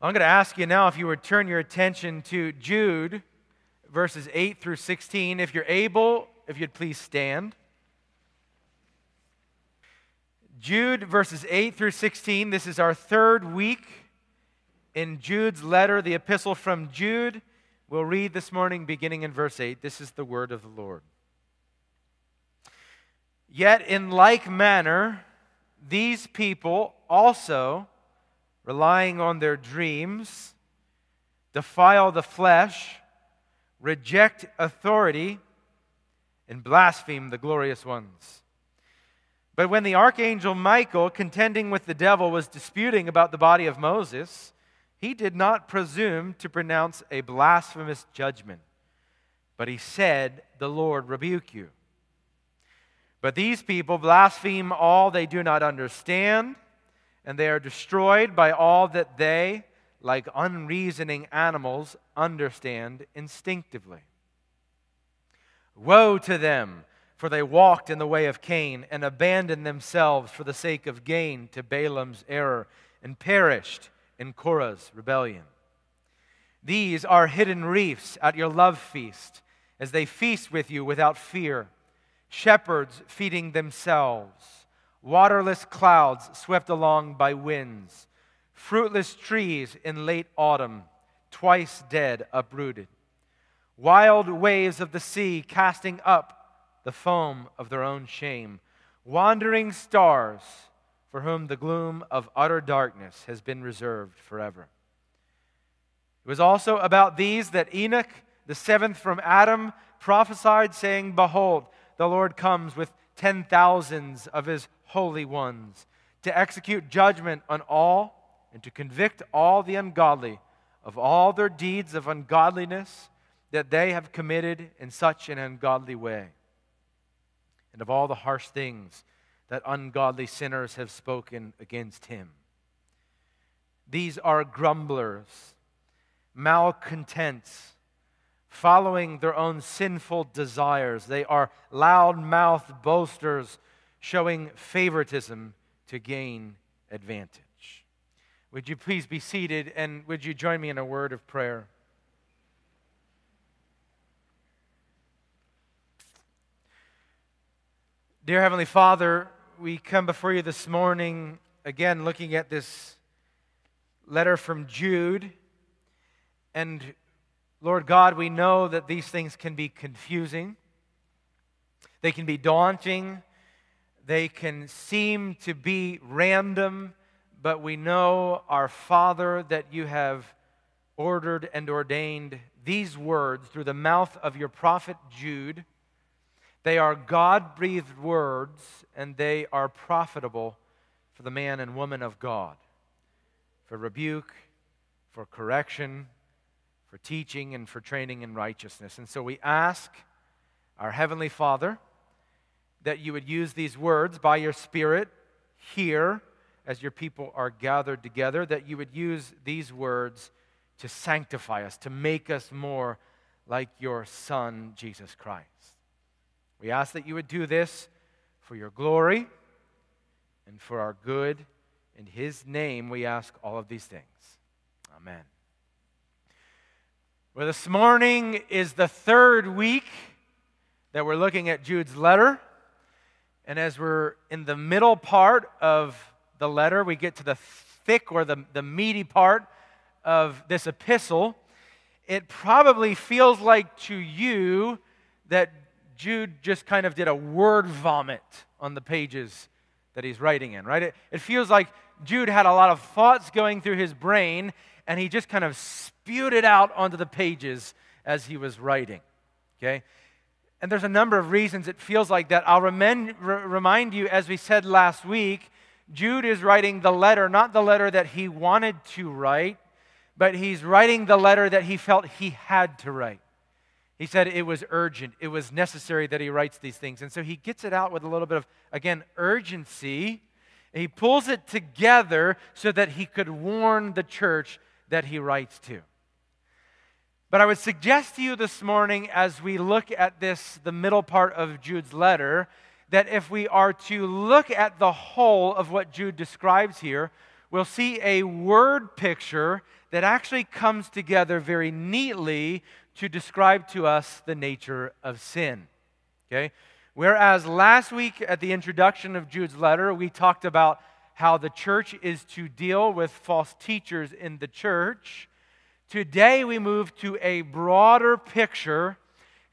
I'm going to ask you now if you would turn your attention to Jude, verses 8 through 16. If you're able, if you'd please stand. Jude, verses 8 through 16. This is our third week in Jude's letter, the epistle from Jude. We'll read this morning beginning in verse 8. This is the word of the Lord. Yet, in like manner, these people also relying on their dreams, defile the flesh, reject authority, and blaspheme the glorious ones. But when the archangel Michael, contending with the devil, was disputing about the body of Moses, he did not presume to pronounce a blasphemous judgment, but he said, The Lord rebuke you. But these people blaspheme all they do not understand and they are destroyed by all that they, like unreasoning animals, understand instinctively. Woe to them, for they walked in the way of Cain and abandoned themselves for the sake of gain to Balaam's error and perished in Korah's rebellion. These are hidden reefs at your love feast as they feast with you without fear, shepherds feeding themselves waterless clouds swept along by winds, fruitless trees in late autumn, twice dead, uprooted, wild waves of the sea casting up the foam of their own shame, wandering stars for whom the gloom of utter darkness has been reserved forever. It was also about these that Enoch, the seventh from Adam, prophesied, saying, Behold, the Lord comes with ten thousands of his holy ones, to execute judgment on all and to convict all the ungodly of all their deeds of ungodliness that they have committed in such an ungodly way, and of all the harsh things that ungodly sinners have spoken against him. These are grumblers, malcontents, following their own sinful desires. They are loud mouthed boasters showing favoritism to gain advantage. Would you please be seated and would you join me in a word of prayer? Dear Heavenly Father, we come before you this morning again looking at this letter from Jude. And Lord God, we know that these things can be confusing, they can be daunting, they can seem to be random, but we know, our Father, that you have ordered and ordained these words through the mouth of your prophet Jude. They are God breathed words, and they are profitable for the man and woman of God, for rebuke, for correction, for teaching, and for training in righteousness. And so we ask our Heavenly Father that you would use these words by your Spirit here as your people are gathered together, that you would use these words to sanctify us, to make us more like your Son, Jesus Christ. We ask that you would do this for your glory and for our good. In his name, we ask all of these things. Amen. Well, this morning is the third week that we're looking at Jude's letter. And as we're in the middle part of the letter, we get to the thick or the, the meaty part of this epistle. It probably feels like to you that Jude just kind of did a word vomit on the pages that he's writing in, right? It, it feels like Jude had a lot of thoughts going through his brain and he just kind of spewed it out onto the pages as he was writing, okay? And there's a number of reasons it feels like that. I'll remind, remind you, as we said last week, Jude is writing the letter, not the letter that he wanted to write, but he's writing the letter that he felt he had to write. He said it was urgent, it was necessary that he writes these things. And so he gets it out with a little bit of, again, urgency. He pulls it together so that he could warn the church that he writes to. But I would suggest to you this morning, as we look at this, the middle part of Jude's letter, that if we are to look at the whole of what Jude describes here, we'll see a word picture that actually comes together very neatly to describe to us the nature of sin. Okay? Whereas last week at the introduction of Jude's letter, we talked about how the church is to deal with false teachers in the church, today we move to a broader picture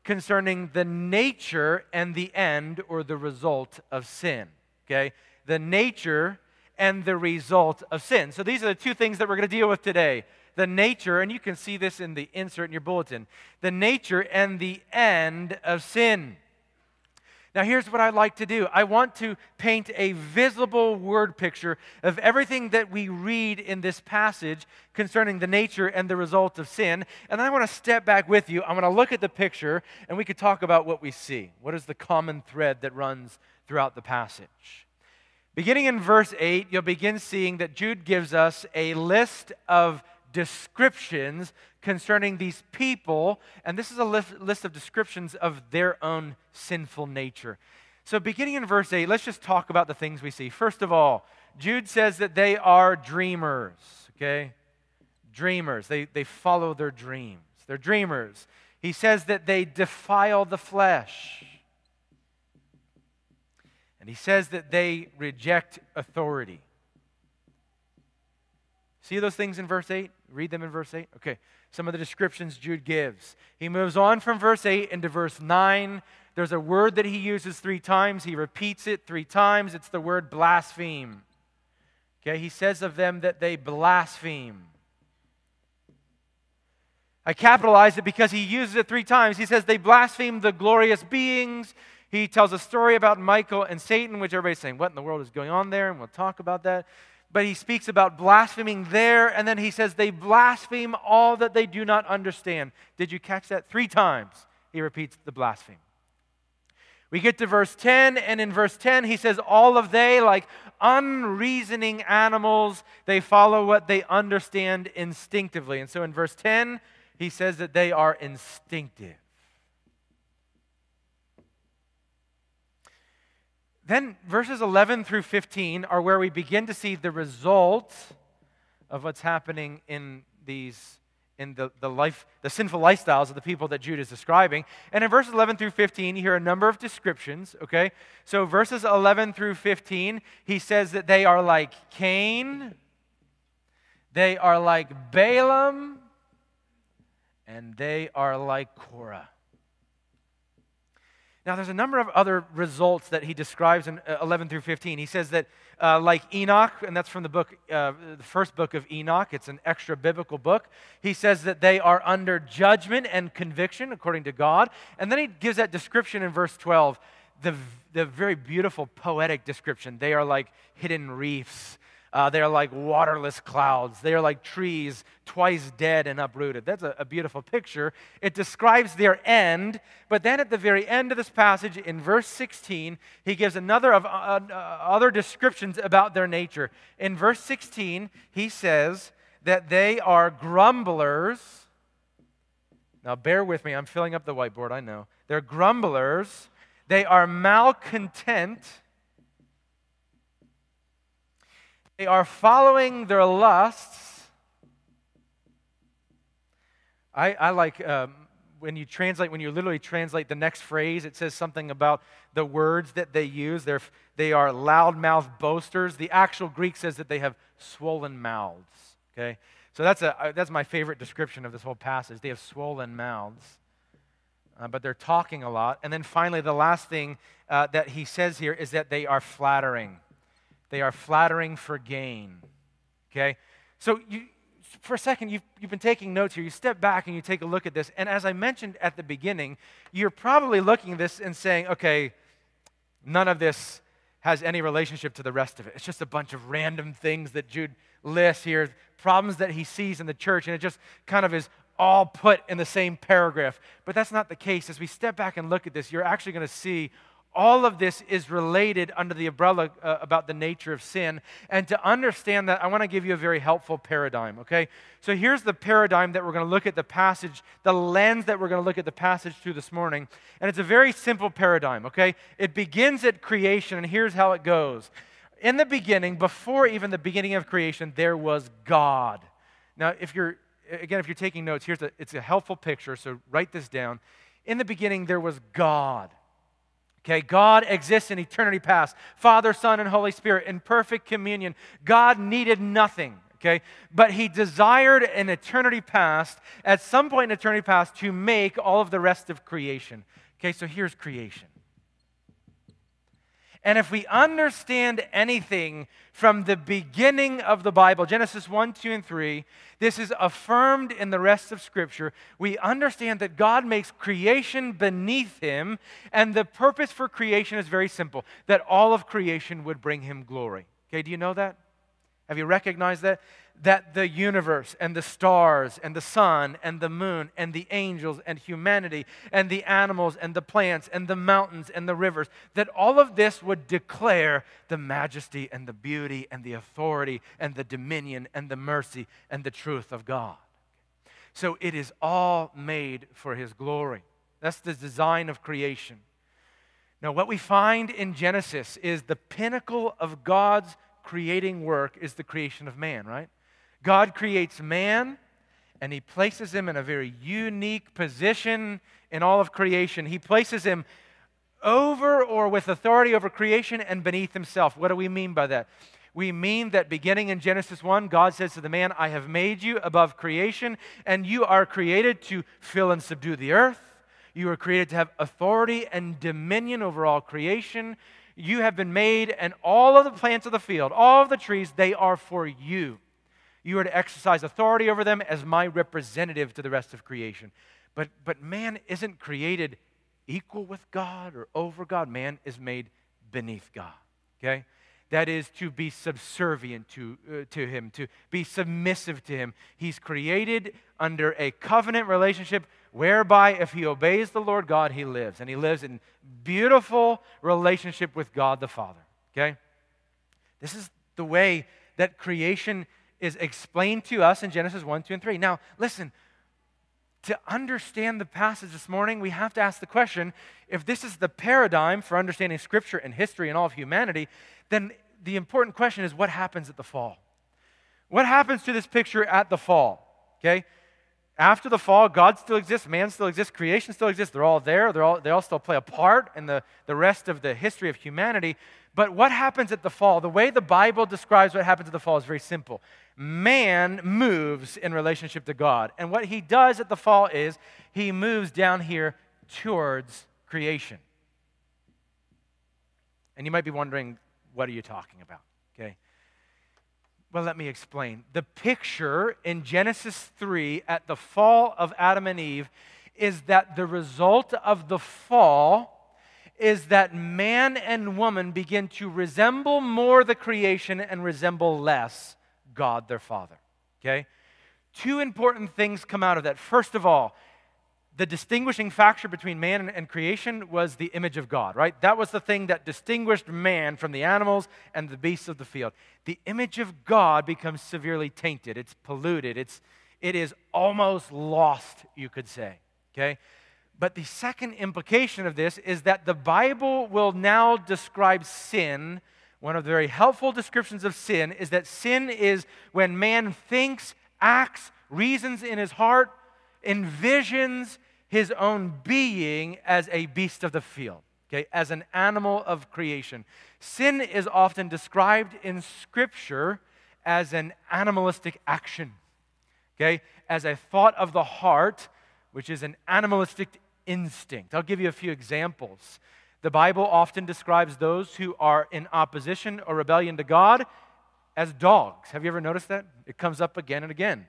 concerning the nature and the end or the result of sin. Okay? The nature and the result of sin. So these are the two things that we're going to deal with today the nature, and you can see this in the insert in your bulletin the nature and the end of sin. Now, here's what I'd like to do I want to paint a visible word picture of everything that we read in this passage concerning the nature and the result of sin. And I want to step back with you. I'm going to look at the picture and we could talk about what we see. What is the common thread that runs throughout the passage? Beginning in verse 8, you'll begin seeing that Jude gives us a list of descriptions concerning these people, and this is a list of descriptions of their own sinful nature. So, beginning in verse 8, let's just talk about the things we see. First of all, Jude says that they are dreamers, okay? Dreamers. They, they follow their dreams. They're dreamers. He says that they defile the flesh. And he says that they reject authority. See those things in verse 8? Read them in verse 8. Okay, some of the descriptions Jude gives. He moves on from verse 8 into verse 9. There's a word that he uses three times. He repeats it three times. It's the word blaspheme. Okay, he says of them that they blaspheme. I capitalize it because he uses it three times. He says they blaspheme the glorious beings. He tells a story about Michael and Satan, which everybody's saying, What in the world is going on there? And we'll talk about that but he speaks about blaspheming there, and then he says they blaspheme all that they do not understand. Did you catch that? Three times he repeats the blaspheme. We get to verse 10, and in verse 10, he says, All of they, like unreasoning animals, they follow what they understand instinctively. And so in verse 10, he says that they are instinctive. Then verses 11 through 15 are where we begin to see the result of what's happening in these in the, the life the sinful lifestyles of the people that Jude is describing. And in verses 11 through 15, you hear a number of descriptions, okay? So verses 11 through 15, he says that they are like Cain, they are like Balaam, and they are like Korah. Now, there's a number of other results that he describes in uh, 11 through 15. He says that, uh, like Enoch, and that's from the book, uh, the first book of Enoch, it's an extra biblical book. He says that they are under judgment and conviction according to God. And then he gives that description in verse 12, the, the very beautiful poetic description. They are like hidden reefs uh, they are like waterless clouds. They are like trees twice dead and uprooted. That's a, a beautiful picture. It describes their end, but then at the very end of this passage, in verse 16, he gives another of uh, uh, other descriptions about their nature. In verse 16, he says that they are grumblers. Now, bear with me. I'm filling up the whiteboard, I know. They're grumblers. They are malcontent They are following their lusts. I, I like um, when you translate, when you literally translate the next phrase, it says something about the words that they use. They're, they are loudmouth boasters. The actual Greek says that they have swollen mouths. Okay? So that's, a, uh, that's my favorite description of this whole passage. They have swollen mouths. Uh, but they're talking a lot. And then finally, the last thing uh, that he says here is that they are flattering. They are flattering for gain. Okay? So you, for a second, you've, you've been taking notes here. You step back and you take a look at this. And as I mentioned at the beginning, you're probably looking at this and saying, okay, none of this has any relationship to the rest of it. It's just a bunch of random things that Jude lists here, problems that he sees in the church, and it just kind of is all put in the same paragraph. But that's not the case. As we step back and look at this, you're actually going to see all of this is related under the umbrella uh, about the nature of sin. And to understand that, I want to give you a very helpful paradigm, okay? So here's the paradigm that we're going to look at the passage, the lens that we're going to look at the passage through this morning. And it's a very simple paradigm, okay? It begins at creation, and here's how it goes. in the beginning, before even the beginning of creation, there was God. Now, if you're, again, if you're taking notes, here's a, it's a helpful picture, so write this down. In the beginning, there was God. Okay, God exists in eternity past. Father, Son, and Holy Spirit in perfect communion. God needed nothing. Okay, but he desired in eternity past, at some point in eternity past, to make all of the rest of creation. Okay, so here's creation. And if we understand anything from the beginning of the Bible, Genesis 1, 2, and 3, this is affirmed in the rest of Scripture. We understand that God makes creation beneath him, and the purpose for creation is very simple that all of creation would bring him glory. Okay, do you know that? Have you recognized that? That the universe and the stars and the sun and the moon and the angels and humanity and the animals and the plants and the mountains and the rivers, that all of this would declare the majesty and the beauty and the authority and the dominion and the mercy and the truth of God. So it is all made for His glory. That's the design of creation. Now, what we find in Genesis is the pinnacle of God's creating work is the creation of man, right? God creates man and he places him in a very unique position in all of creation. He places him over or with authority over creation and beneath himself. What do we mean by that? We mean that beginning in Genesis 1, God says to the man, I have made you above creation, and you are created to fill and subdue the earth. You are created to have authority and dominion over all creation. You have been made, and all of the plants of the field, all of the trees, they are for you. You are to exercise authority over them as my representative to the rest of creation. But, but man isn't created equal with God or over God. Man is made beneath God. Okay? That is to be subservient to, uh, to Him, to be submissive to Him. He's created under a covenant relationship whereby if he obeys the Lord God, he lives. And he lives in beautiful relationship with God the Father. Okay? This is the way that creation is explained to us in Genesis 1, 2, and 3. Now, listen, to understand the passage this morning, we have to ask the question if this is the paradigm for understanding Scripture and history and all of humanity, then the important question is what happens at the fall? What happens to this picture at the fall? Okay? After the fall, God still exists, man still exists, creation still exists. They're all there. They're all, they all still play a part in the, the rest of the history of humanity. But what happens at the fall? The way the Bible describes what happens at the fall is very simple. Man moves in relationship to God. And what he does at the fall is he moves down here towards creation. And you might be wondering, what are you talking about? Okay. Well, let me explain. The picture in Genesis 3 at the fall of Adam and Eve is that the result of the fall is that man and woman begin to resemble more the creation and resemble less God their Father. Okay? Two important things come out of that. First of all, the distinguishing factor between man and, creation was the image of God, right? That was the thing that distinguished man from the animals and the beasts of the field. The image of God becomes severely tainted, it's polluted, it's, it is almost lost, you could say, okay? But the second implication of this is that the Bible will now describe sin. One of the very helpful descriptions of sin is that sin is when man thinks, acts, reasons in his heart, envisions, his own being as a beast of the field, okay, as an animal of creation. Sin is often described in Scripture as an animalistic action, okay, as a thought of the heart, which is an animalistic instinct. I'll give you a few examples. The Bible often describes those who are in opposition or rebellion to God as dogs. Have you ever noticed that? It comes up again and again.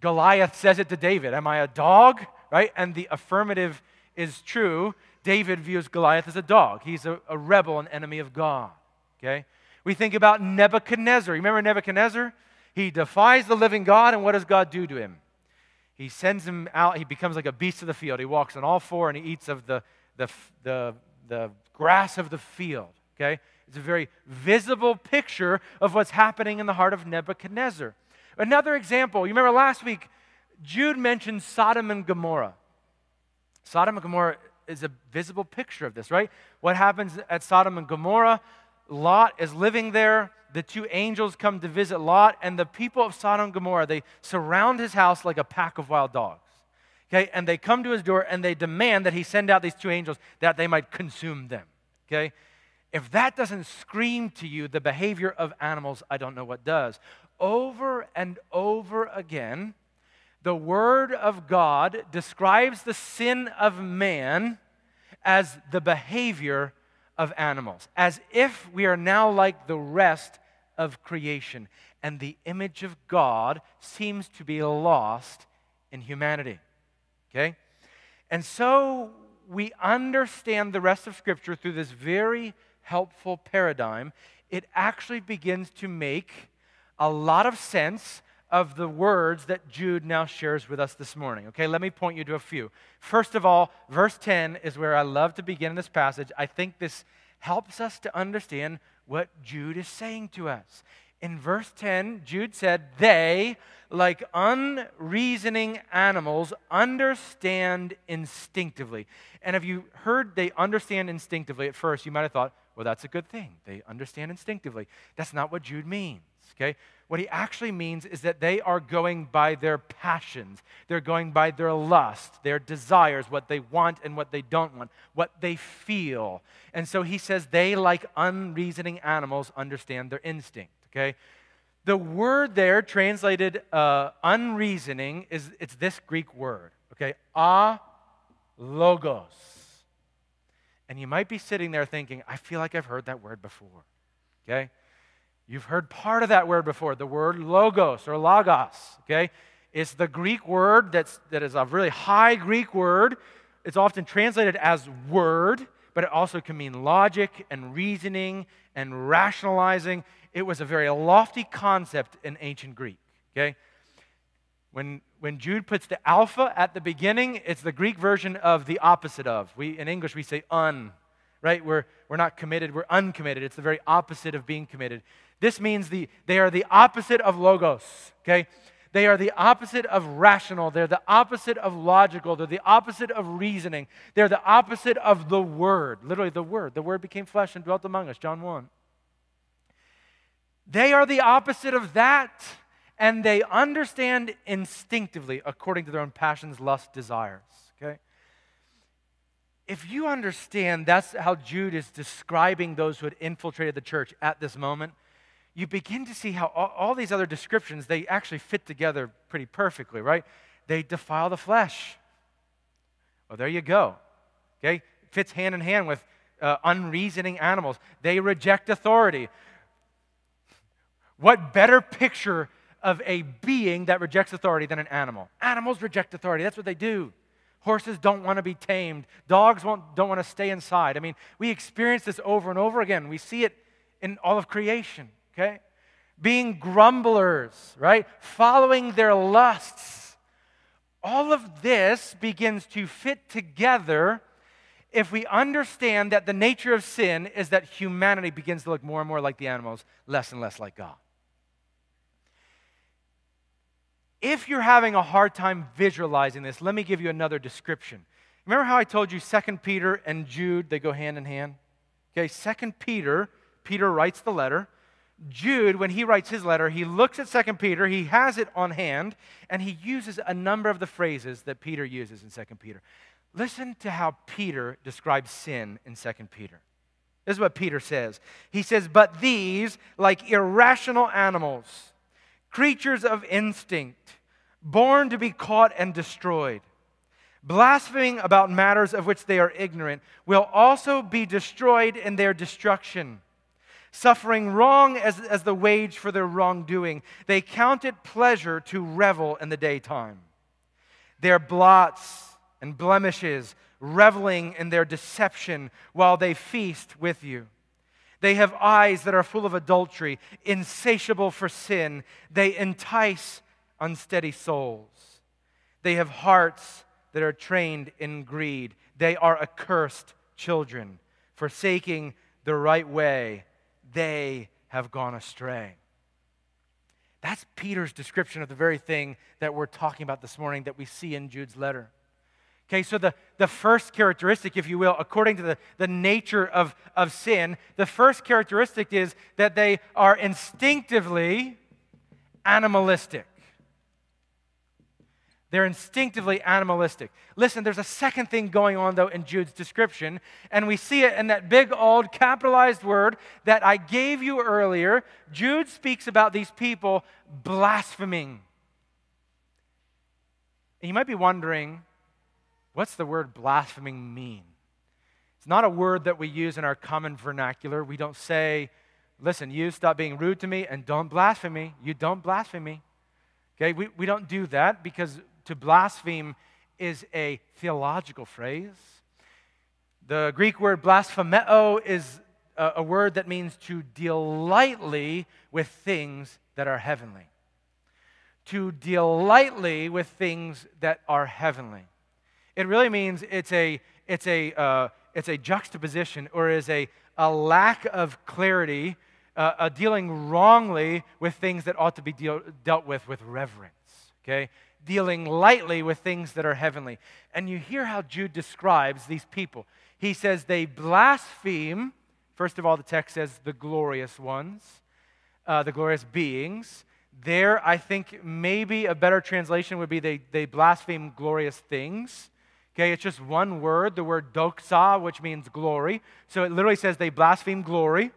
Goliath says it to David Am I a dog? right? And the affirmative is true. David views Goliath as a dog. He's a, a rebel, an enemy of God. Okay? We think about Nebuchadnezzar. Remember Nebuchadnezzar? He defies the living God, and what does God do to him? He sends him out. He becomes like a beast of the field. He walks on all four and he eats of the, the, the, the grass of the field. Okay? It's a very visible picture of what's happening in the heart of Nebuchadnezzar. Another example, you remember last week, Jude mentioned Sodom and Gomorrah. Sodom and Gomorrah is a visible picture of this, right? What happens at Sodom and Gomorrah? Lot is living there. The two angels come to visit Lot, and the people of Sodom and Gomorrah, they surround his house like a pack of wild dogs. Okay, and they come to his door and they demand that he send out these two angels that they might consume them. Okay? If that doesn't scream to you the behavior of animals, I don't know what does. Over and over again, the Word of God describes the sin of man as the behavior of animals, as if we are now like the rest of creation, and the image of God seems to be lost in humanity. Okay? And so we understand the rest of Scripture through this very helpful paradigm. It actually begins to make a lot of sense of the words that Jude now shares with us this morning. Okay, let me point you to a few. First of all, verse 10 is where I love to begin this passage. I think this helps us to understand what Jude is saying to us. In verse 10, Jude said, They, like unreasoning animals, understand instinctively. And if you heard they understand instinctively at first, you might have thought, well, that's a good thing. They understand instinctively. That's not what Jude means, okay? What he actually means is that they are going by their passions. They're going by their lust, their desires, what they want and what they don't want, what they feel. And so he says they, like unreasoning animals, understand their instinct. Okay? The word there translated uh, unreasoning is it's this Greek word. Okay? A logos. And you might be sitting there thinking, I feel like I've heard that word before. Okay? You've heard part of that word before, the word logos or logos, okay? It's the Greek word that's, that is a really high Greek word. It's often translated as word, but it also can mean logic and reasoning and rationalizing. It was a very lofty concept in ancient Greek, okay? When, when Jude puts the alpha at the beginning, it's the Greek version of the opposite of. We, in English, we say un, right? We're, we're not committed, we're uncommitted. It's the very opposite of being committed. This means the, they are the opposite of logos, okay? They are the opposite of rational. They're the opposite of logical. They're the opposite of reasoning. They're the opposite of the Word. Literally, the Word. The Word became flesh and dwelt among us, John 1. They are the opposite of that, and they understand instinctively according to their own passions, lusts, desires. Okay? If you understand that's how Jude is describing those who had infiltrated the church at this moment, you begin to see how all, all, these other descriptions they actually fit together pretty perfectly right they defile the flesh well there you go okay it fits hand in hand with uh, unreasoning animals they reject authority what better picture of a being that rejects authority than an animal animals reject authority that's what they do Horses don't want to be tamed. Dogs don't want to stay inside. I mean, we experience this over and over again. We see it in all of creation okay? Being grumblers, right? Following their lusts. All of this begins to fit together if we understand that the nature of sin is that humanity begins to look more and more like the animals, less and less like God. If you're having a hard time visualizing this, let me give you another description. Remember how I told you 2 Peter and Jude, they go hand in hand? Okay, 2 Peter, Peter writes the letter. Jude, when he writes his letter, he looks at 2 Peter, he has it on hand, and he uses a number of the phrases that Peter uses in 2 Peter. Listen to how Peter describes sin in 2 Peter. This is what Peter says. He says, But these, like irrational animals, creatures of instinct, born to be caught and destroyed, blaspheming about matters of which they are ignorant, will also be destroyed in their destruction suffering wrong as, as the wage for their wrongdoing. They count it pleasure to revel in the daytime. Their blots and blemishes, reveling in their deception while they feast with you. They have eyes that are full of adultery, insatiable for sin. They entice unsteady souls. They have hearts that are trained in greed. They are accursed children, forsaking the right way they have gone astray. That's Peter's description of the very thing that we're talking about this morning that we see in Jude's letter. Okay, so the, the first characteristic, if you will, according to the, the nature of, of sin, the first characteristic is that they are instinctively animalistic. They're instinctively animalistic. Listen, there's a second thing going on, though, in Jude's description, and we see it in that big, old, capitalized word that I gave you earlier. Jude speaks about these people blaspheming. And you might be wondering, what's the word blaspheming mean? It's not a word that we use in our common vernacular. We don't say, listen, you stop being rude to me and don't blaspheme me. You don't blaspheme me. Okay, we, we don't do that because to blaspheme is a theological phrase. The Greek word blasphemeo is a, a word that means to deal lightly with things that are heavenly. To deal lightly with things that are heavenly. It really means it's a, it's a, uh, it's a juxtaposition or is a, a lack of clarity, uh, a dealing wrongly with things that ought to be deal, dealt with with reverence. Okay? dealing lightly with things that are heavenly. And you hear how Jude describes these people. He says they blaspheme, first of all, the text says the glorious ones, uh, the glorious beings. There, I think maybe a better translation would be they, they blaspheme glorious things. Okay, it's just one word, the word doxa, which means glory. So it literally says they blaspheme glory.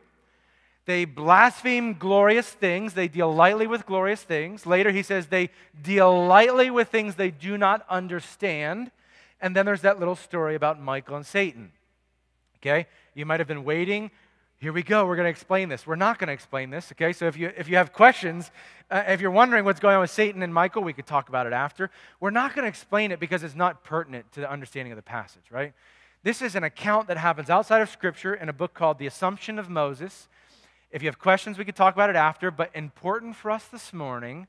They blaspheme glorious things. They deal lightly with glorious things. Later, he says they deal lightly with things they do not understand. And then there's that little story about Michael and Satan. Okay? You might have been waiting. Here we go. We're going to explain this. We're not going to explain this. Okay? So if you, if you have questions, uh, if you're wondering what's going on with Satan and Michael, we could talk about it after. We're not going to explain it because it's not pertinent to the understanding of the passage, right? This is an account that happens outside of Scripture in a book called The Assumption of Moses. If you have questions, we could talk about it after, but important for us this morning.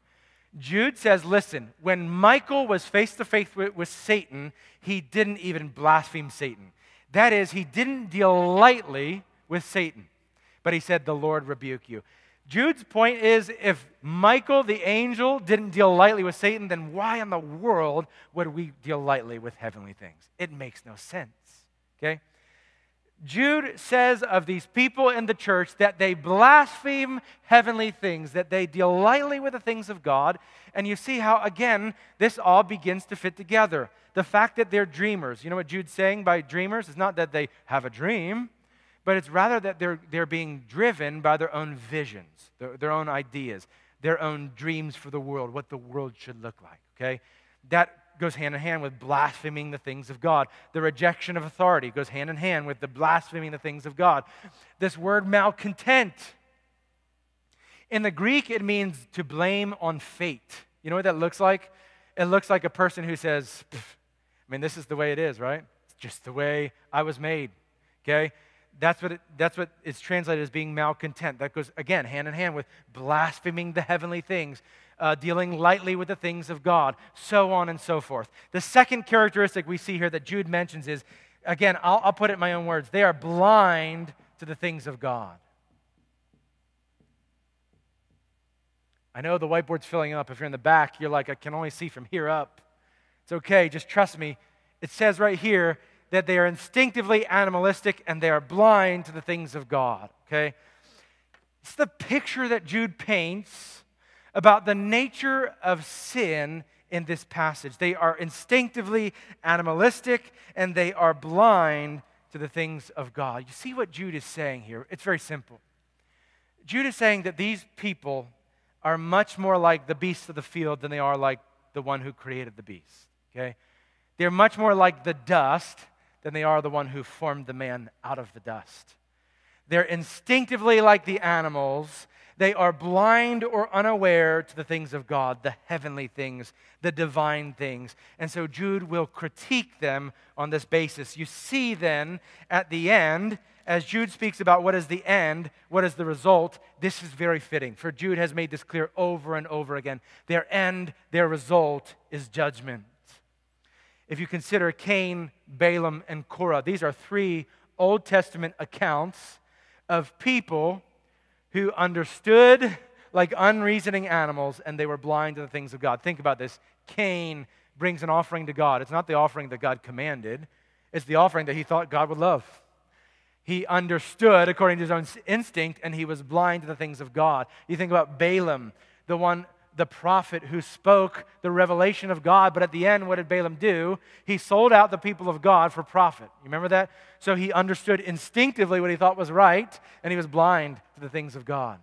Jude says, listen, when Michael was face to face with Satan, he didn't even blaspheme Satan. That is, he didn't deal lightly with Satan, but he said, The Lord rebuke you. Jude's point is if Michael the angel didn't deal lightly with Satan, then why in the world would we deal lightly with heavenly things? It makes no sense. Okay? Jude says of these people in the church that they blaspheme heavenly things, that they deal lightly with the things of God. And you see how, again, this all begins to fit together. The fact that they're dreamers. You know what Jude's saying by dreamers? It's not that they have a dream, but it's rather that they're, they're being driven by their own visions, their, their own ideas, their own dreams for the world, what the world should look like. Okay? That goes hand in hand with blaspheming the things of God. The rejection of authority goes hand in hand with the blaspheming the things of God. This word malcontent, in the Greek, it means to blame on fate. You know what that looks like? It looks like a person who says, I mean, this is the way it is, right? It's just the way I was made. Okay? That's what, it, that's what it's translated as being malcontent. That goes, again, hand in hand with blaspheming the heavenly things uh, dealing lightly with the things of God, so on and so forth. The second characteristic we see here that Jude mentions is again, I'll, I'll put it in my own words they are blind to the things of God. I know the whiteboard's filling up. If you're in the back, you're like, I can only see from here up. It's okay, just trust me. It says right here that they are instinctively animalistic and they are blind to the things of God, okay? It's the picture that Jude paints about the nature of sin in this passage. They are instinctively animalistic and they are blind to the things of God. You see what Jude is saying here? It's very simple. Jude is saying that these people are much more like the beasts of the field than they are like the one who created the beast. Okay? They're much more like the dust than they are the one who formed the man out of the dust. They're instinctively like the animals they are blind or unaware to the things of God, the heavenly things, the divine things. And so Jude will critique them on this basis. You see then at the end, as Jude speaks about what is the end, what is the result, this is very fitting. For Jude has made this clear over and over again. Their end, their result is judgment. If you consider Cain, Balaam, and Korah, these are three Old Testament accounts of people who understood like unreasoning animals and they were blind to the things of God. Think about this Cain, brings an offering to God. It's not the offering that God commanded, it's the offering that he thought God would love. He understood according to his own instinct, and he was blind to the things of God. You think about Balaam, the one, the prophet who spoke the revelation of God, but at the end, what did Balaam do? He sold out the people of God for profit. You remember that? So he understood instinctively what he thought was right, and he was blind to the things of God.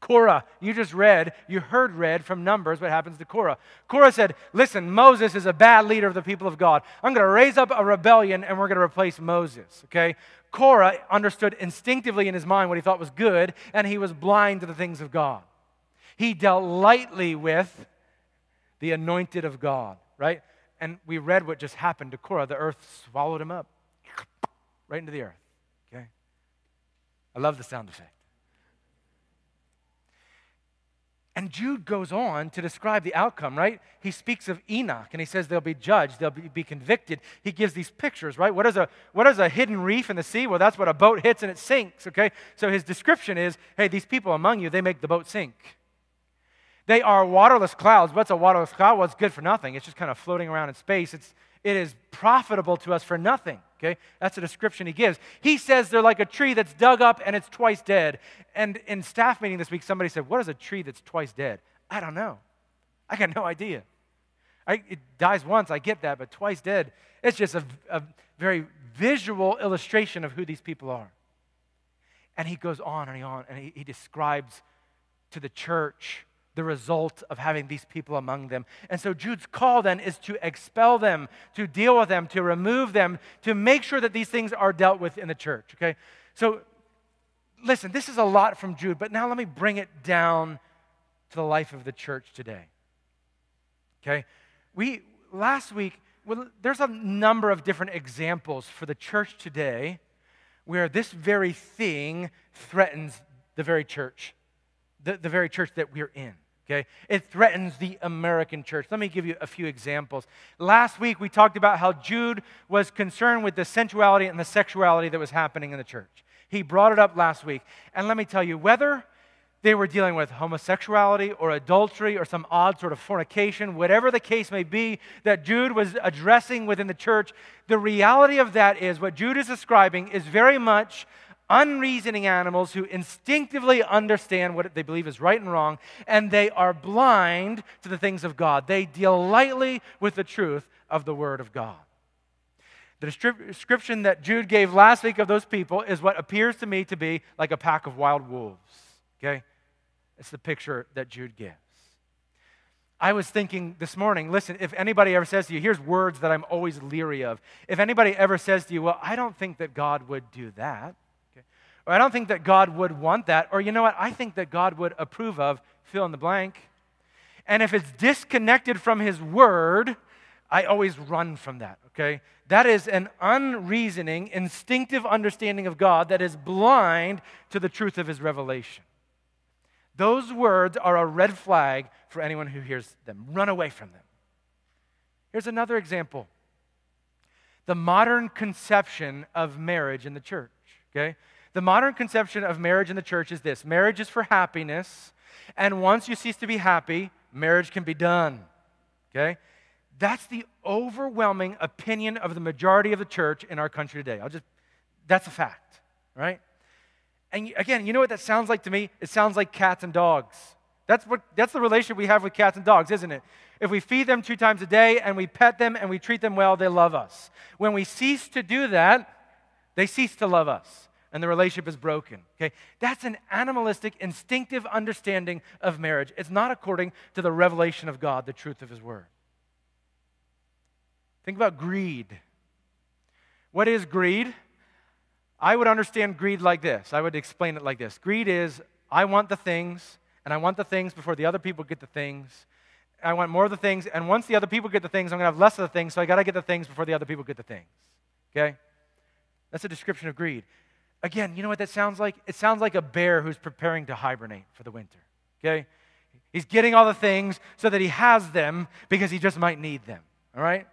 Korah, you just read, you heard read from Numbers what happens to Korah. Korah said, Listen, Moses is a bad leader of the people of God. I'm going to raise up a rebellion and we're going to replace Moses. Okay? Korah understood instinctively in his mind what he thought was good, and he was blind to the things of God. He dealt lightly with the anointed of God, right? And we read what just happened to Korah. The earth swallowed him up right into the earth. Okay? I love the sound effect. And Jude goes on to describe the outcome, right? He speaks of Enoch and he says they'll be judged, they'll be, be, convicted. He gives these pictures, right? What is, a, what is a hidden reef in the sea? Well, that's what a boat hits and it sinks, okay? So his description is hey, these people among you, they make the boat sink. They are waterless clouds. What's a waterless cloud? Well, it's good for nothing. It's just kind of floating around in space. It's, it is profitable to us for nothing. Okay? That's a description he gives. He says they're like a tree that's dug up and it's twice dead. And in staff meeting this week, somebody said, What is a tree that's twice dead? I don't know. I got no idea. I, it dies once, I get that, but twice dead, it's just a, a very visual illustration of who these people are. And he goes on and on, and he, he describes to the church the result of having these people among them. And so Jude's call then is to expel them, to deal with them, to remove them, to make sure that these things are dealt with in the church. Okay? So listen, this is a lot from Jude, but now let me bring it down to the life of the church today. Okay? We last week, well, there's a number of different examples for the church today where this very thing threatens the very church the, the very church that we're in. Okay? It threatens the American church. Let me give you a few examples. Last week, we talked about how Jude was concerned with the sensuality and the sexuality that was happening in the church. He brought it up last week. And let me tell you, whether they were dealing with homosexuality or adultery or some odd sort of fornication, whatever the case may be that Jude was addressing within the church, the reality of that is what Jude is describing is very much unreasoning animals who instinctively understand what they believe is right and wrong, and they are blind to the things of God. They deal lightly with the truth of the Word of God. The description that Jude gave last week of those people is what appears to me to be like a pack of wild wolves. Okay? It's the picture that Jude gives. I was thinking this morning, listen, if anybody ever says to you, here's words that I'm always leery of. If anybody ever says to you, well, I don't think that God would do that, or I don't think that God would want that. Or you know what? I think that God would approve of fill in the blank. And if it's disconnected from His Word, I always run from that, okay? That is an unreasoning, instinctive understanding of God that is blind to the truth of His revelation. Those words are a red flag for anyone who hears them. Run away from them. Here's another example the modern conception of marriage in the church, okay? The modern conception of marriage in the church is this marriage is for happiness, and once you cease to be happy, marriage can be done. Okay? That's the overwhelming opinion of the majority of the church in our country today. I'll just, that's a fact, right? And again, you know what that sounds like to me? It sounds like cats and dogs. That's, what, that's the relationship we have with cats and dogs, isn't it? If we feed them two times a day and we pet them and we treat them well, they love us. When we cease to do that, they cease to love us and the relationship is broken. Okay? That's an animalistic, instinctive understanding of marriage. It's not according to the revelation of God, the truth of His Word. Think about greed. What is greed? I would understand greed like this. I would explain it like this Greed is I want the things, and I want the things before the other people get the things. I want more of the things, and once the other people get the things, I'm going to have less of the things, so I got to get the things before the other people get the things. Okay? That's a description of greed. Again, you know what that sounds like? It sounds like a bear who's preparing to hibernate for the winter. Okay? He's getting all the things so that he has them because he just might need them. All right?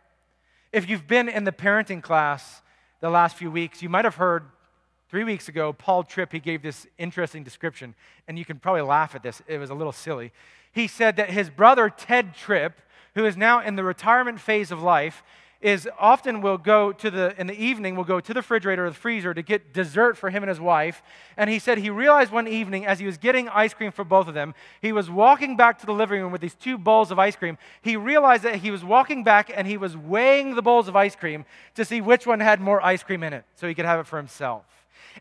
If you've been in the parenting class the last few weeks, you might have heard three weeks ago, Paul Tripp, he gave this interesting description, and you can probably laugh at this. It was a little silly. He said that his brother, Ted Tripp, who is now in the retirement phase of life, is often we'll go to the in the evening we'll go to the refrigerator or the freezer to get dessert for him and his wife. And he said he realized one evening as he was getting ice cream for both of them he was walking back to the living room with these two bowls of ice cream. He realized that he was walking back and he was weighing the bowls of ice cream to see which one had more ice cream in it so he could have it for himself.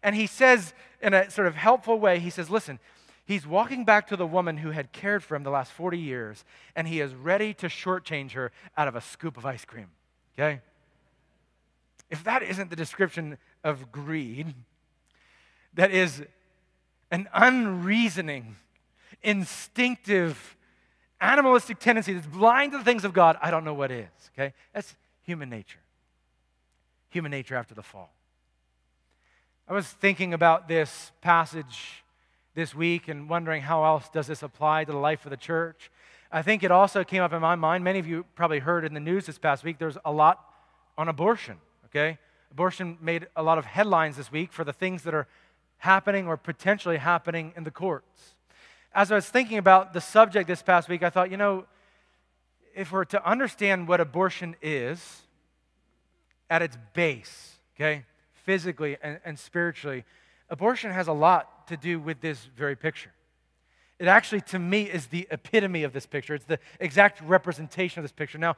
And he says in a sort of helpful way he says listen He's walking back to the woman who had cared for him the last 40 years, and he is ready to shortchange her out of a scoop of ice cream. Okay? If that isn't the description of greed, that is an unreasoning, instinctive, animalistic tendency that's blind to the things of God, I don't know what is. Okay? That's human nature. Human nature after the fall. I was thinking about this passage this week and wondering how else does this apply to the life of the church. I think it also came up in my mind. Many of you probably heard in the news this past week, there's a lot on abortion, okay? Abortion made a lot of headlines this week for the things that are happening or potentially happening in the courts. As I was thinking about the subject this past week, I thought, you know, if we're to understand what abortion is at its base, okay, physically and, and spiritually, abortion has a lot to do with this very picture. It actually, to me, is the epitome of this picture. It's the exact representation of this picture. Now,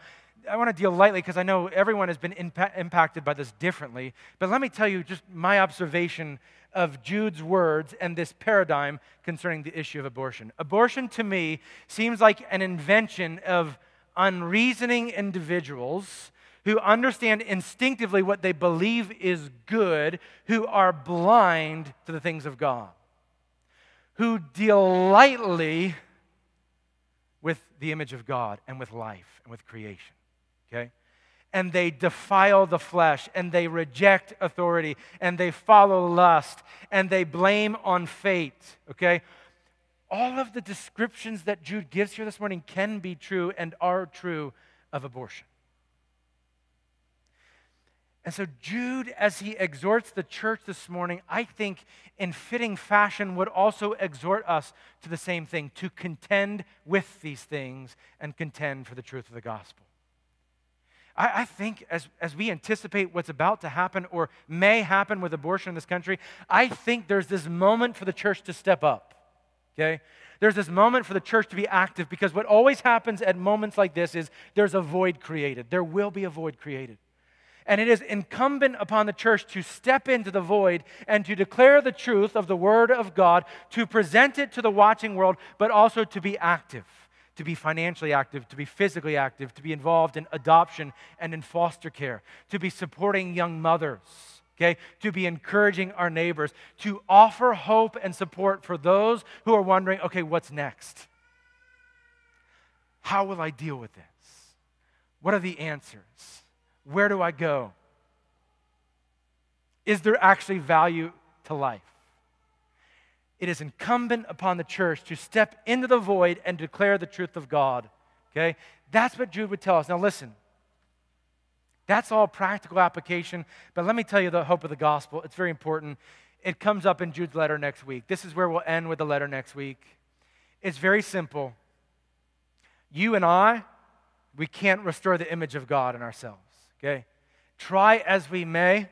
I want to deal lightly because I know everyone has been impa- impacted by this differently. But let me tell you just my observation of Jude's words and this paradigm concerning the issue of abortion. Abortion, to me, seems like an invention of unreasoning individuals who understand instinctively what they believe is good, who are blind to the things of God who deal lightly with the image of God and with life and with creation. Okay? And they defile the flesh and they reject authority and they follow lust and they blame on fate. Okay? All of the descriptions that Jude gives here this morning can be true and are true of abortion. And so, Jude, as he exhorts the church this morning, I think in fitting fashion would also exhort us to the same thing to contend with these things and contend for the truth of the gospel. I, think as, as we anticipate what's about to happen or may happen with abortion in this country, I think there's this moment for the church to step up. Okay? There's this moment for the church to be active because what always happens at moments like this is there's a void created. There will be a void created. And it is incumbent upon the church to step into the void and to declare the truth of the Word of God, to present it to the watching world, but also to be active, to be financially active, to be physically active, to be involved in adoption and in foster care, to be supporting young mothers. Okay, to be encouraging our neighbors, to offer hope and support for those who are wondering, okay, what's next? How will I deal with this? What are the answers? Where do I go? Is there actually value to life? It is incumbent upon the church to step into the void and declare the truth of God. Okay? That's what Jude would tell us. Now, listen. That's all practical application, but let me tell you the hope of the gospel. It's very important. It comes up in Jude's letter next week. This is where we'll end with the letter next week. It's very simple. You and I, we can't restore the image of God in ourselves. Okay? Try as we may,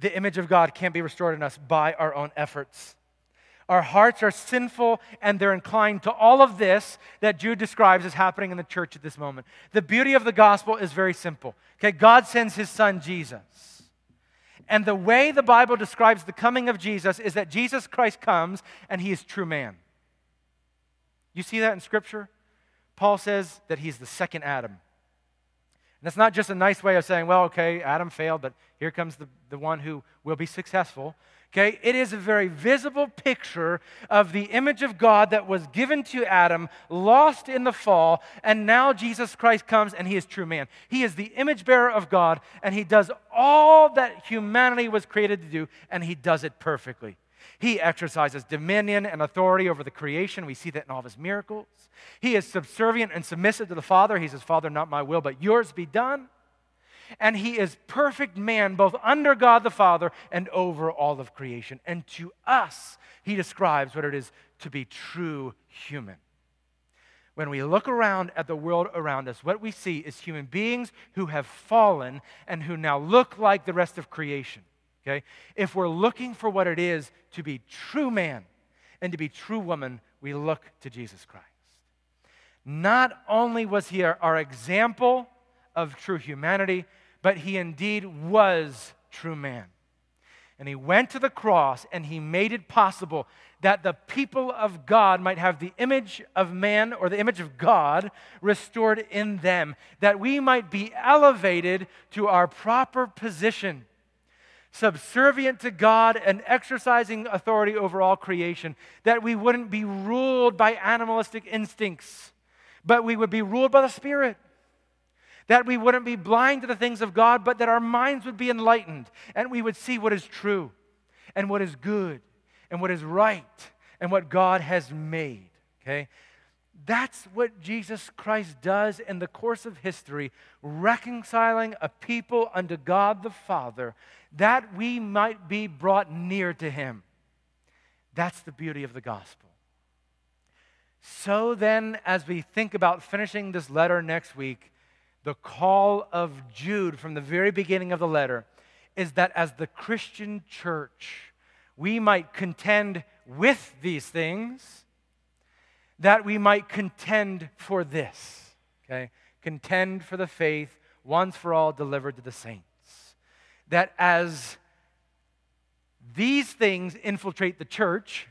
the image of God can't be restored in us by our own efforts. Our hearts are sinful and they're inclined to all of this that Jude describes as happening in the church at this moment. The beauty of the gospel is very simple. Okay, God sends his son Jesus. And the way the Bible describes the coming of Jesus is that Jesus Christ comes and he is true man. You see that in Scripture? Paul says that he's the second Adam. And that's not just a nice way of saying, well, okay, Adam failed, but here comes the, the one who will be successful. Okay, it is a very visible picture of the image of God that was given to Adam, lost in the fall, and now Jesus Christ comes and he is true man. He is the image bearer of God, and he does all that humanity was created to do, and he does it perfectly. He exercises dominion and authority over the creation. We see that in all of his miracles. He is subservient and submissive to the Father. He says, Father, not my will, but yours be done. And he is perfect man, both under God the Father and over all of creation. And to us, he describes what it is to be true human. when we look around at the world around us, what we see is human beings who have fallen and who now look like the rest of creation. Okay? If we're looking for what it is to be true man and to be true woman, we look to Jesus Christ. Not only was he our, our example of true humanity, but he indeed was true man. And he went to the cross and he made it possible that the people of God might have the image of man or the image of God restored in them, that we might be elevated to our proper position, subservient to God and exercising authority over all creation, that we wouldn't be ruled by animalistic instincts, but we would be ruled by the Spirit that we wouldn't be blind to the things of God, but that our minds would be enlightened and we would see what is true and what is good and what is right and what God has made. Okay? That's what Jesus Christ does in the course of history, reconciling a people unto God the Father, that we might be brought near to Him. That's the beauty of the gospel. So then, as we think about finishing this letter next week, the call of Jude from the very beginning of the letter is that as the Christian church, we might contend with these things, that we might contend for this. Okay? Contend for the faith once for all delivered to the saints. That as these things infiltrate the church,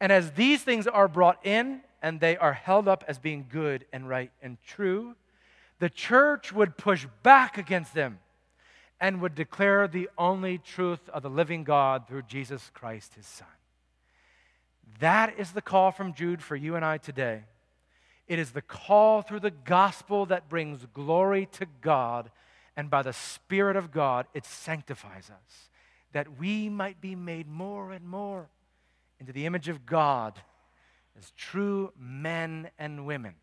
and as these things are brought in and they are held up as being good and right and true, the church would push back against them and would declare the only truth of the living God through Jesus Christ, his Son. That is the call from Jude for you and I today. It is the call through the gospel that brings glory to God, and by the Spirit of God, it sanctifies us, that we might be made more and more into the image of God as true men and women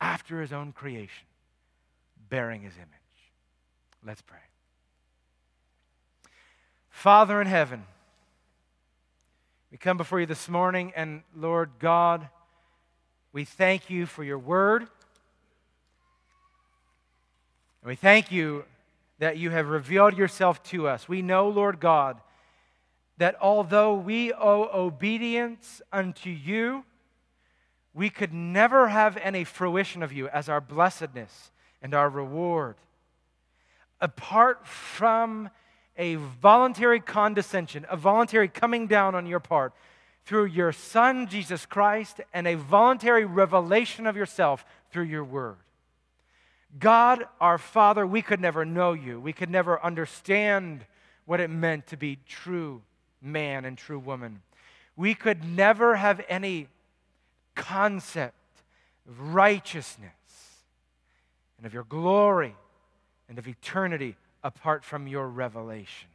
after his own creation, bearing his image. Let's pray. Father in heaven, we come before you this morning, and Lord God, we thank you for your word. We thank you that you have revealed yourself to us. We know, Lord God, that although we owe obedience unto you, we could never have any fruition of you as our blessedness and our reward apart from a voluntary condescension, a voluntary coming down on your part through your Son, Jesus Christ, and a voluntary revelation of yourself through your word. God, our Father, we could never know you. We could never understand what it meant to be true man and true woman. We could never have any concept of righteousness and of your glory and of eternity apart from your revelation.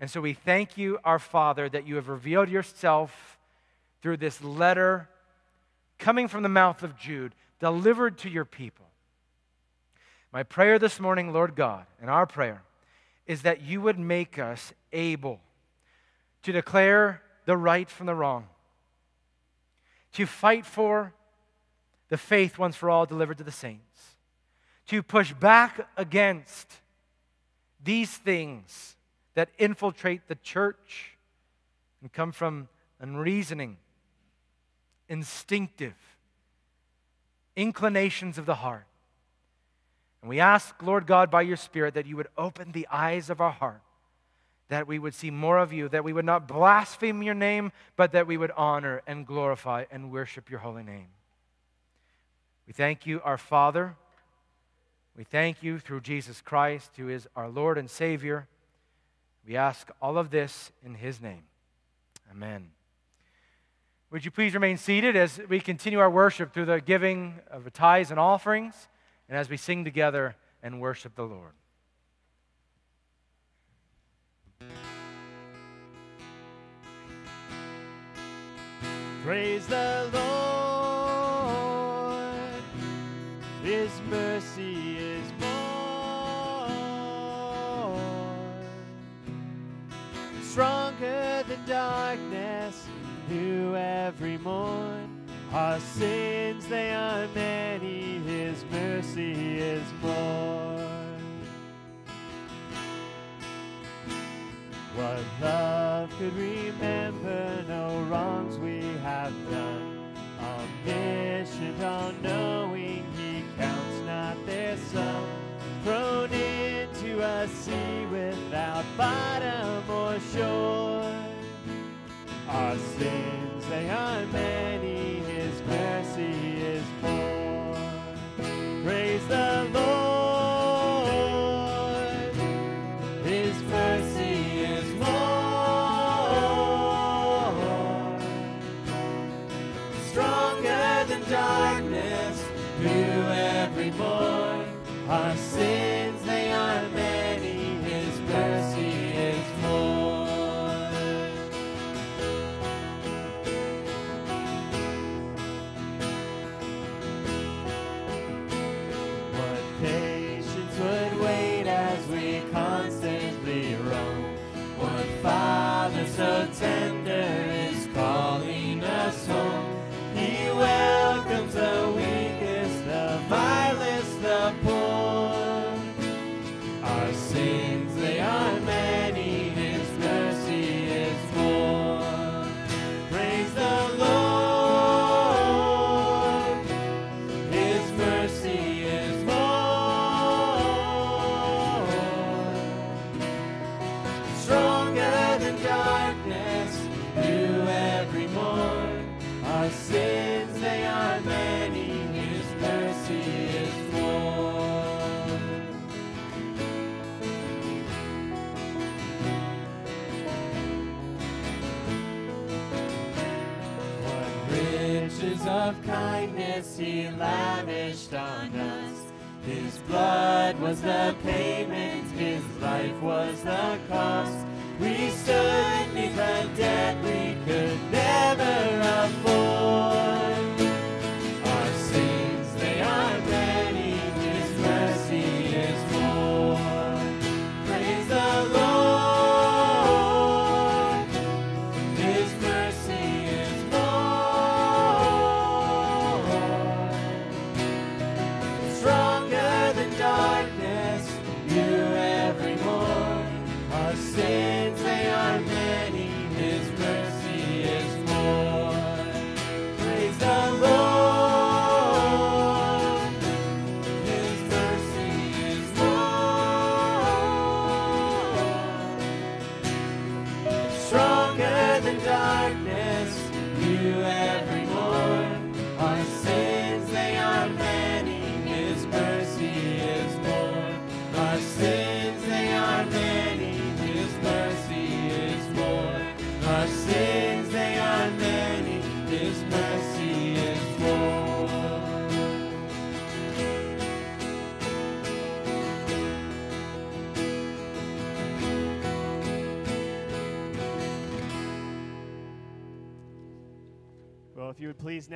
And so we thank you, our Father, that you have revealed yourself through this letter coming from the mouth of Jude, delivered to your people. My prayer this morning, Lord God, and our prayer, is that you would make us able to declare the right from the wrong, to fight for the faith once for all delivered to the saints to push back against these things that infiltrate the church and come from unreasoning, instinctive inclinations of the heart. And we ask, Lord God, by your Spirit, that you would open the eyes of our heart, that we would see more of you, that we would not blaspheme your name, but that we would honor and glorify and worship your holy name. We thank you, our Father we thank you through Jesus Christ, who is our Lord and Savior. We ask all of this in his name. Amen. Would you please remain seated as we continue our worship through the giving of tithes and offerings and as we sing together and worship the Lord? Praise the Lord, His mercy is born, stronger than darkness, new every morn. Our sins, they are many, His mercy is more. What love could remember no wrongs we have done? Omniscient, all knowing, He counts not their sum. Thrown into a sea without bottom or shore. Our sins, they are many.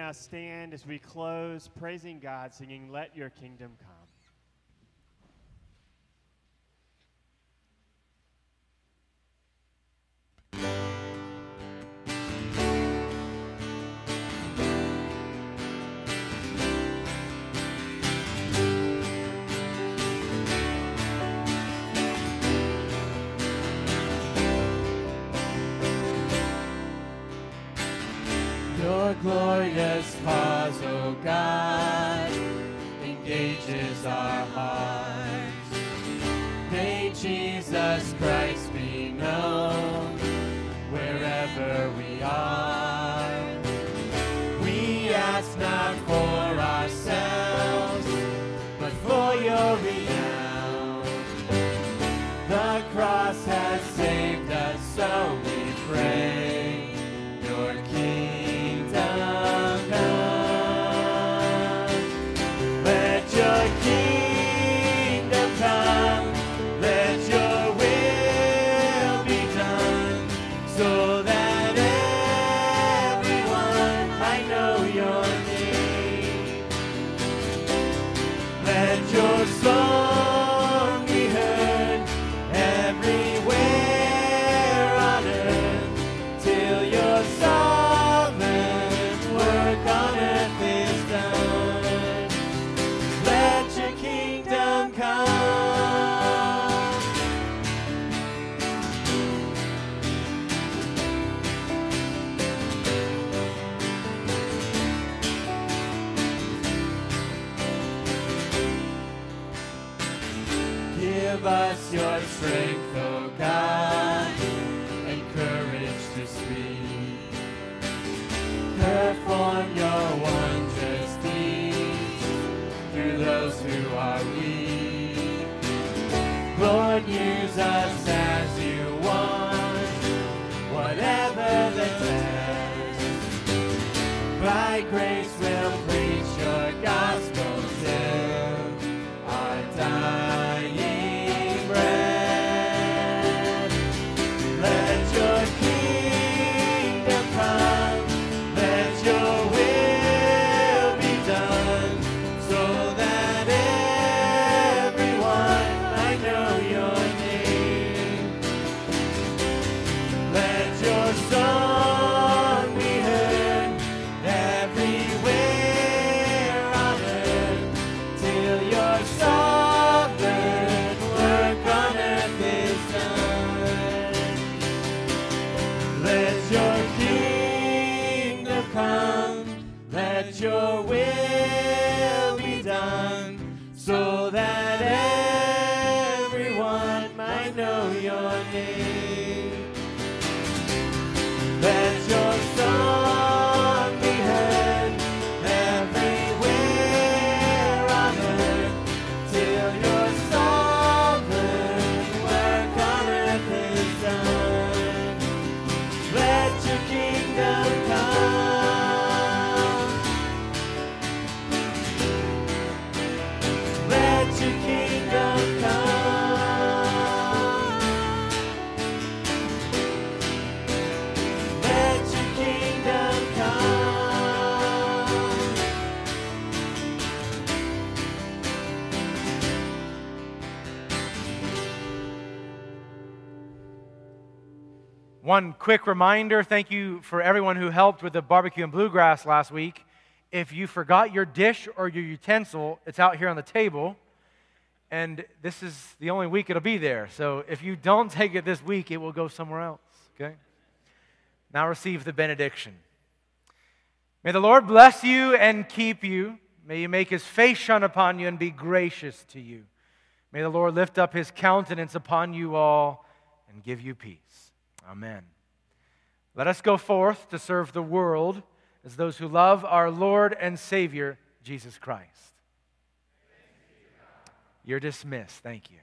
now stand as we close, praising God, singing, Let Your Kingdom Come. God engages our heart. Those who are weak. Lord, use us as you want, whatever the test. By grace One quick reminder thank you for everyone who helped with the barbecue and bluegrass last week. If you forgot your dish or your utensil, it's out here on the table. And this is the only week it'll be there. So if you don't take it this week, it will go somewhere else. Okay? Now receive the benediction. May the Lord bless you and keep you. May he make his face shine upon you and be gracious to you. May the Lord lift up his countenance upon you all and give you peace. Amen. Let us go forth to serve the world as those who love our Lord and Savior, Jesus Christ. You're dismissed. Thank you.